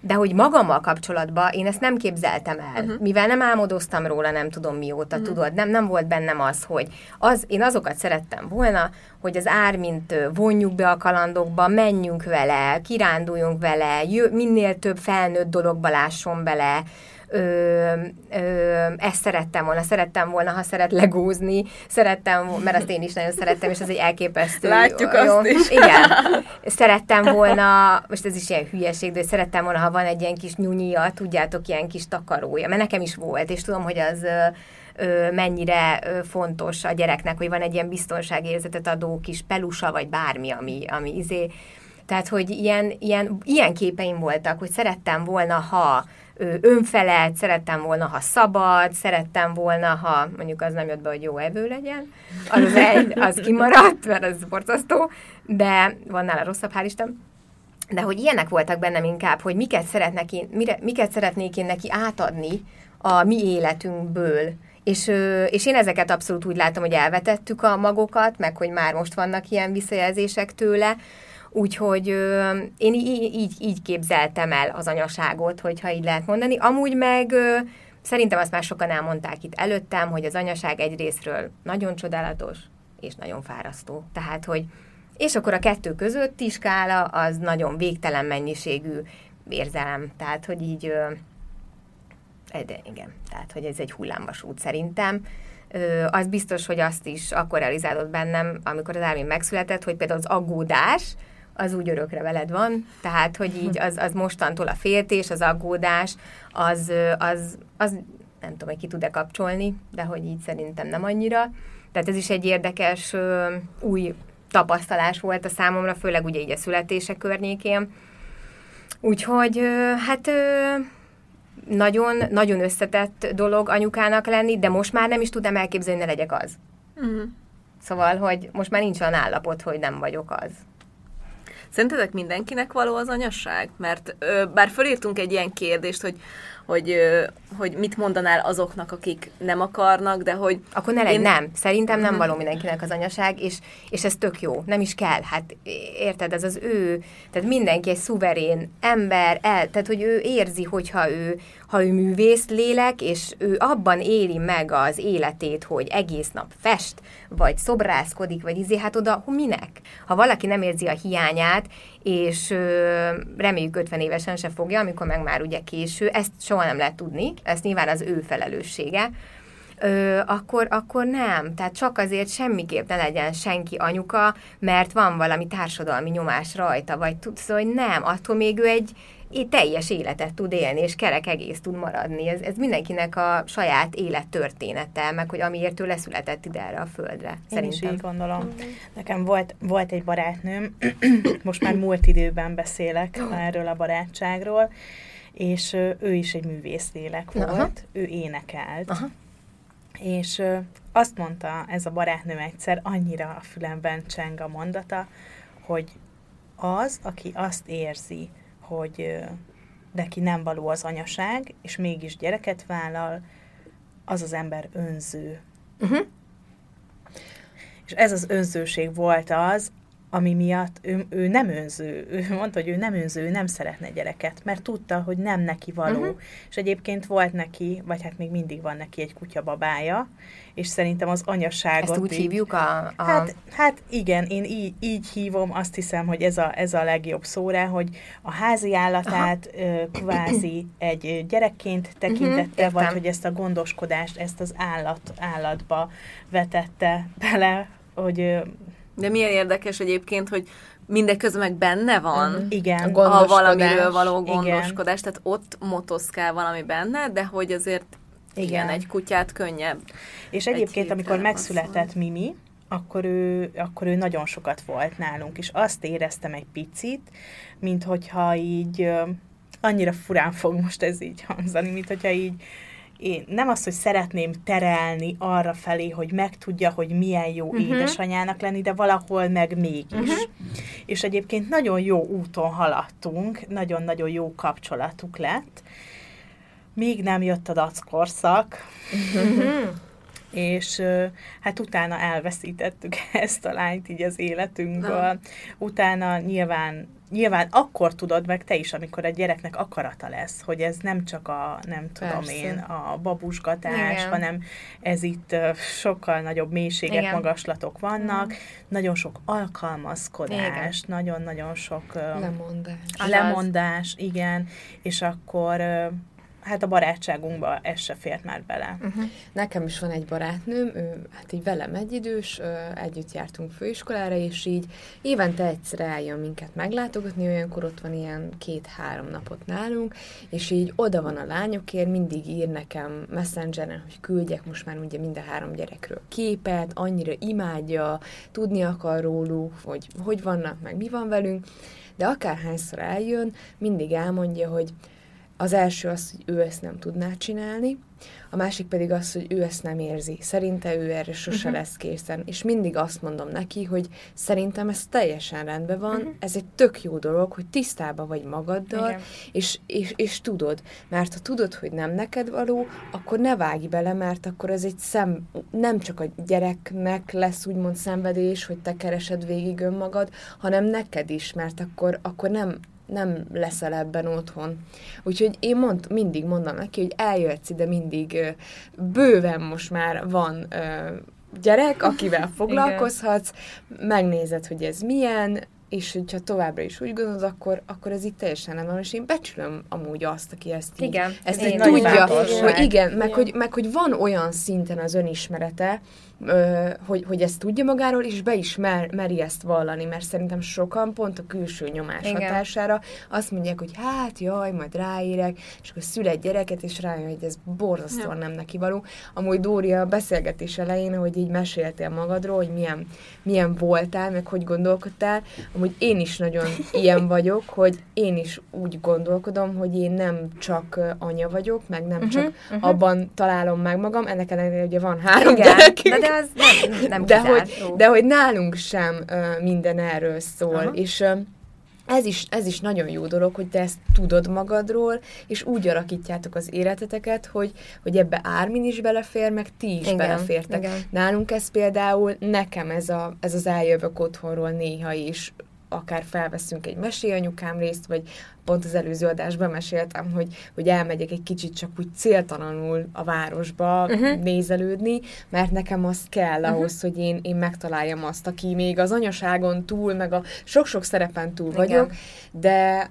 de hogy magammal kapcsolatban én ezt nem képzeltem el, uh-huh. mivel nem álmodoztam róla, nem tudom mióta, uh-huh. tudod, nem, nem volt bennem az, hogy az, én azokat szerettem volna, hogy az ármint vonjuk be a kalandokba, menjünk vele, kiránduljunk vele, jö, minél több felnőtt dologba lásson bele, ö, ö, ezt szerettem volna, szerettem volna, ha szeret legózni, szerettem, mert azt én is nagyon szerettem, és ez egy elképesztő. Látjuk jó, azt is. Igen. Szerettem volna, most ez is ilyen hülyeség, de szerettem volna, ha van egy ilyen kis nyunyia, tudjátok, ilyen kis takarója, mert nekem is volt, és tudom, hogy az mennyire fontos a gyereknek, hogy van egy ilyen biztonságérzetet adó kis pelusa, vagy bármi, ami, ami izé, tehát, hogy ilyen, ilyen, ilyen képeim voltak, hogy szerettem volna, ha önfelelt, szerettem volna, ha szabad, szerettem volna, ha mondjuk az nem jött be, hogy jó evő legyen, az, az egy, az kimaradt, mert az borzasztó, de van nála rosszabb, hál' Isten. De hogy ilyenek voltak bennem inkább, hogy miket, szeretnek én, mire, miket szeretnék én neki átadni a mi életünkből, és, és én ezeket abszolút úgy látom, hogy elvetettük a magokat, meg hogy már most vannak ilyen visszajelzések tőle, Úgyhogy ö, én így, így, így képzeltem el az anyaságot, hogyha így lehet mondani. Amúgy meg ö, szerintem azt már sokan elmondták itt előttem, hogy az anyaság egyrésztről nagyon csodálatos és nagyon fárasztó. Tehát, hogy és akkor a kettő közötti skála az nagyon végtelen mennyiségű érzelem. Tehát, hogy így ö, de igen, tehát, hogy ez egy hullámvasút szerintem. Ö, az biztos, hogy azt is akkor realizálod bennem, amikor az Ármin megszületett, hogy például az aggódás, az úgy örökre veled van, tehát, hogy így az, az mostantól a féltés, az aggódás, az, az, az nem tudom, hogy ki tud-e kapcsolni, de hogy így szerintem nem annyira. Tehát ez is egy érdekes új tapasztalás volt a számomra, főleg ugye így a születése környékén. Úgyhogy hát nagyon, nagyon összetett dolog anyukának lenni, de most már nem is tudom elképzelni, hogy ne legyek az. Uh-huh. Szóval, hogy most már nincs olyan állapot, hogy nem vagyok az. Szerintetek mindenkinek való az anyasság? Mert ö, bár fölírtunk egy ilyen kérdést, hogy hogy, hogy mit mondanál azoknak, akik nem akarnak, de hogy... Akkor ne legyen, én... nem. Szerintem nem való mindenkinek az anyaság, és, és ez tök jó. Nem is kell. Hát érted, ez az ő, tehát mindenki egy szuverén ember, el, tehát hogy ő érzi, hogyha ő, ha ő művész lélek, és ő abban éli meg az életét, hogy egész nap fest, vagy szobrászkodik, vagy izé, hát oda, hogy minek? Ha valaki nem érzi a hiányát, és reméljük 50 évesen se fogja, amikor meg már ugye késő, ezt soha nem lehet tudni, ezt nyilván az ő felelőssége, ö, akkor, akkor nem. Tehát csak azért semmiképp ne legyen senki anyuka, mert van valami társadalmi nyomás rajta, vagy tudsz, hogy nem, attól még ő egy, teljes életet tud élni, és kerek egész tud maradni. Ez, ez mindenkinek a saját élettörténete, meg hogy amiért ő leszületett ide erre a földre. Én szerintem. is így gondolom. Mm. Nekem volt, volt egy barátnőm, most már múlt időben beszélek erről a barátságról, és ő is egy művészlélek volt, Aha. ő énekelt. Aha. És azt mondta ez a barátnőm egyszer, annyira a fülemben cseng a mondata, hogy az, aki azt érzi, hogy neki nem való az anyaság, és mégis gyereket vállal, az az ember önző. Uh-huh. És ez az önzőség volt az, ami miatt ő, ő nem önző, ő mondta, hogy ő nem önző, ő nem szeretne gyereket, mert tudta, hogy nem neki való. Uh-huh. És egyébként volt neki, vagy hát még mindig van neki egy kutyababája, és szerintem az anyaságot... Ezt úgy így, hívjuk a... a... Hát, hát igen, én így, így hívom, azt hiszem, hogy ez a, ez a legjobb szó rá, hogy a házi állatát ö, kvázi egy gyerekként tekintette, uh-huh, vagy hogy ezt a gondoskodást, ezt az állat, állatba vetette bele, hogy de milyen érdekes egyébként, hogy mindeközben meg benne van mm, igen, a, a valamiről való gondoskodás, igen. tehát ott motoszkál valami benne, de hogy azért igen, igen egy kutyát könnyebb. És egyébként, amikor megszületett Mimi, akkor ő, akkor ő nagyon sokat volt nálunk, és azt éreztem egy picit, mint hogyha így, annyira furán fog most ez így hangzani, mint hogyha így én nem az, hogy szeretném terelni arra felé, hogy megtudja, hogy milyen jó uh-huh. édesanyának lenni, de valahol meg mégis. Uh-huh. És egyébként nagyon jó úton haladtunk, nagyon-nagyon jó kapcsolatuk lett. Még nem jött a dackorszak, uh-huh. és hát utána elveszítettük ezt a lányt így az életünkből. Uh-huh. Utána nyilván nyilván akkor tudod meg te is, amikor a gyereknek akarata lesz, hogy ez nem csak a, nem tudom Persze. én, a babusgatás, Igen. hanem ez itt sokkal nagyobb mélységek, Igen. magaslatok vannak, Igen. nagyon sok alkalmazkodás, nagyon-nagyon sok lemondás. lemondás, igen, és akkor hát a barátságunkba ez se fért már bele. Uh-huh. Nekem is van egy barátnőm, ő hát így velem egyidős, együtt jártunk főiskolára, és így évente egyszer eljön minket meglátogatni, olyankor ott van ilyen két-három napot nálunk, és így oda van a lányokért, mindig ír nekem messengeren, hogy küldjek most már ugye mind a három gyerekről képet, annyira imádja, tudni akar róluk, hogy hogy vannak, meg mi van velünk, de akárhányszor eljön, mindig elmondja, hogy az első az, hogy ő ezt nem tudná csinálni, a másik pedig az, hogy ő ezt nem érzi. Szerinte ő erre sose uh-huh. lesz készen. És mindig azt mondom neki, hogy szerintem ez teljesen rendben van, uh-huh. ez egy tök jó dolog, hogy tisztában vagy magaddal, és, és, és tudod. Mert ha tudod, hogy nem neked való, akkor ne vágj bele, mert akkor ez egy szem, nem csak a gyereknek lesz úgymond szenvedés, hogy te keresed végig önmagad, hanem neked is, mert akkor, akkor nem nem leszel ebben otthon. Úgyhogy én mond, mindig mondom neki, hogy eljöhetsz ide mindig, bőven most már van gyerek, akivel foglalkozhatsz, megnézed, hogy ez milyen, és hogyha továbbra is úgy gondolod, akkor, akkor ez itt teljesen nem van, és én becsülöm amúgy azt, aki ezt így, igen, ezt így tudja, hogy igen, meg hogy, meg hogy van olyan szinten az önismerete, hogy, hogy ezt tudja magáról, és be is mer, meri ezt vallani, mert szerintem sokan pont a külső nyomás Igen. hatására azt mondják, hogy hát jaj, majd ráérek, és akkor szül egy gyereket, és rájön, hogy ez borzasztóan ja. nem neki való. Amúgy Dória a beszélgetés elején, hogy így meséltél magadról, hogy milyen, milyen voltál, meg hogy gondolkodtál, amúgy én is nagyon ilyen vagyok, hogy én is úgy gondolkodom, hogy én nem csak anya vagyok, meg nem uh-huh, csak uh-huh. abban találom meg magam, ennek ellenére ugye van három Igen, gyerekünk. De de az nem, nem de, hogy, de hogy nálunk sem uh, minden erről szól, Aha. és uh, ez is, ez is nagyon jó dolog, hogy te ezt tudod magadról, és úgy alakítjátok az életeteket, hogy, hogy ebbe Ármin is belefér, meg ti is Igen, belefértek. igen. Nálunk ez például, nekem ez, a, ez az eljövök otthonról néha is, akár felveszünk egy mesélyanyukám részt, vagy pont az előző adásban meséltem, hogy, hogy elmegyek egy kicsit csak úgy céltalanul a városba uh-huh. nézelődni, mert nekem az kell ahhoz, uh-huh. hogy én, én megtaláljam azt, aki még az anyaságon túl, meg a sok-sok szerepen túl Igen. vagyok, de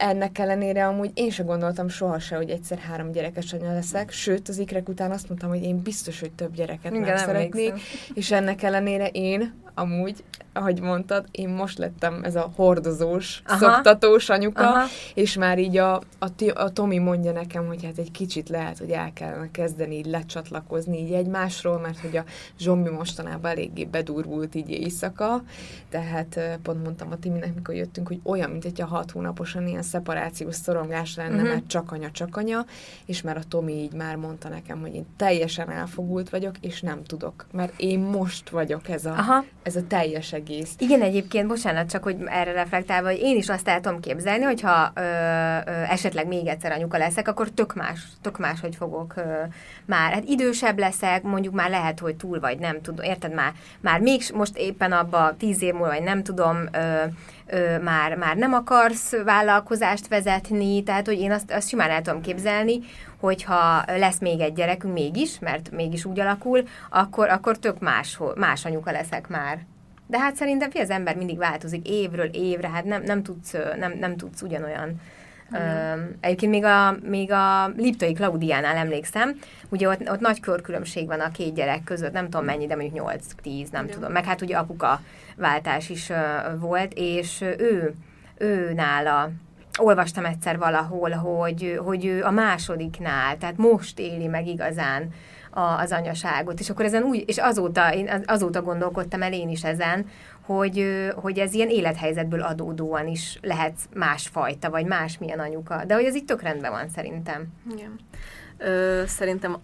ennek ellenére amúgy én sem gondoltam sohasem, hogy egyszer három gyerekes anya leszek, sőt, az ikrek után azt mondtam, hogy én biztos, hogy több gyereket Igen, nem szeretnék, és ennek ellenére én, amúgy, ahogy mondtad, én most lettem ez a hordozós, Aha. Szoktatós anyuka, Aha. És már így a, a, a Tomi mondja nekem, hogy hát egy kicsit lehet, hogy el kellene kezdeni így lecsatlakozni így egymásról, mert hogy a zsombi mostanában eléggé bedurvult így éjszaka, tehát pont mondtam a Timinek, mikor jöttünk, hogy olyan, mint hogyha hat hónaposan ilyen szeparációs szorongás lenne, uh-huh. mert csak anya, csak anya, és már a Tomi így már mondta nekem, hogy én teljesen elfogult vagyok, és nem tudok, mert én most vagyok ez a, Aha. Ez a teljes egész. Igen, egyébként, bocsánat, csak hogy erre reflektálva, hogy én is azt el tudom képzelni, hogyha ö, ö, esetleg még egyszer anyuka leszek, akkor tök más, tök más, hogy fogok ö, már. Hát idősebb leszek, mondjuk már lehet, hogy túl vagy, nem tudom, érted már, már még most éppen abba tíz év múlva, vagy nem tudom, ö, már, már nem akarsz vállalkozást vezetni, tehát hogy én azt, azt simán el tudom képzelni, hogyha lesz még egy gyerekünk mégis, mert mégis úgy alakul, akkor, akkor tök más, más anyuka leszek már. De hát szerintem az ember mindig változik évről évre, hát nem, nem, tudsz, nem, nem tudsz ugyanolyan. Mm. Egyébként még a, még a Liptai Klaudiánál emlékszem, ugye ott, ott nagy körkülönbség van a két gyerek között, nem tudom mennyi, de mondjuk 8-10, nem Igen. tudom. Meg hát ugye apuka váltás is volt, és ő, ő nála olvastam egyszer valahol, hogy, hogy ő a másodiknál, tehát most éli meg igazán a, az anyaságot, és akkor ezen úgy, és azóta, én az- azóta gondolkodtam el én is ezen, hogy, hogy ez ilyen élethelyzetből adódóan is lehet másfajta, vagy másmilyen anyuka. De hogy ez így tök rendben van szerintem. Igen. Ö, szerintem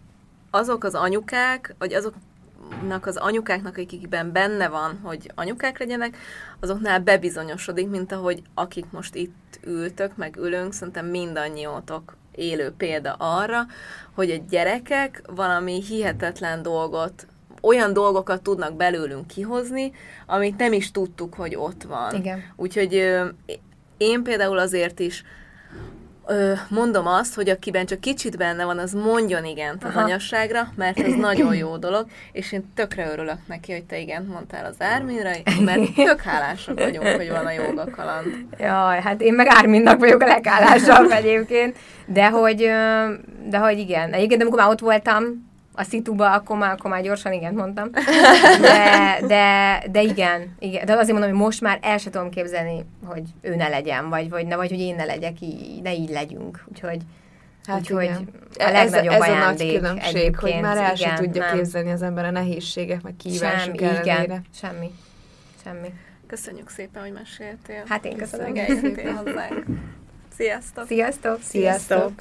azok az anyukák, vagy azoknak az anyukáknak, akikben benne van, hogy anyukák legyenek, azoknál bebizonyosodik, mint ahogy akik most itt ültök, meg ülünk, szerintem mindannyiótok élő példa arra, hogy a gyerekek valami hihetetlen dolgot, olyan dolgokat tudnak belőlünk kihozni, amit nem is tudtuk, hogy ott van. Igen. Úgyhogy én például azért is ö, mondom azt, hogy akiben csak kicsit benne van, az mondjon igent az Aha. anyasságra, mert ez nagyon jó dolog, és én tökre örülök neki, hogy te igent mondtál az Árminra, mert tök hálásak vagyunk, hogy van a joga kaland. Jaj, hát én meg Árminnak vagyok a leghálásabb egyébként, de hogy, de hogy igen. Egyébként amikor már ott voltam a szituba, akkor már, akkor már gyorsan igen mondtam. De, de, de igen, igen. De azért mondom, hogy most már el sem tudom képzelni, hogy ő ne legyen, vagy, vagy, ne, vagy hogy én ne legyek, így, ne így legyünk. Úgyhogy, Hát úgyhogy igen. a legnagyobb ez, ez a nagy különbség, hogy egyébként, már el sem tudja nem. képzelni az ember a nehézségek, meg Semmi, ellenére. igen, semmi. Semmi. Köszönjük szépen, hogy meséltél. Hát én köszönöm. Eljöttél hozzánk. Sziasztok! Sziasztok! Sziasztok!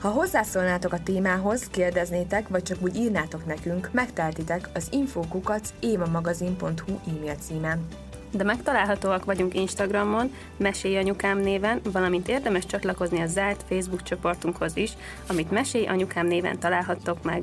Ha hozzászólnátok a témához, kérdeznétek, vagy csak úgy írnátok nekünk, megteltitek az infokukac évamagazin.hu e-mail címen. De megtalálhatóak vagyunk Instagramon, Mesélj Anyukám néven, valamint érdemes csatlakozni a zárt Facebook csoportunkhoz is, amit Mesélj Anyukám néven találhattok meg.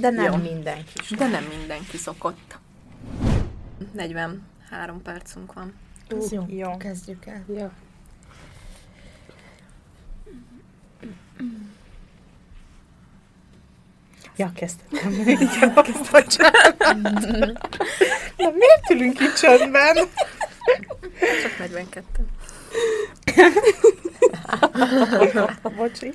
De nem Jó. mindenki. De nem mindenki szokott. 43 percünk van. Ez jó. jó. Kezdjük el. Ja. Ja, kezdtem. Igen, bocsánat. Na, miért ülünk itt csöndben? Csak 42. Bocsi.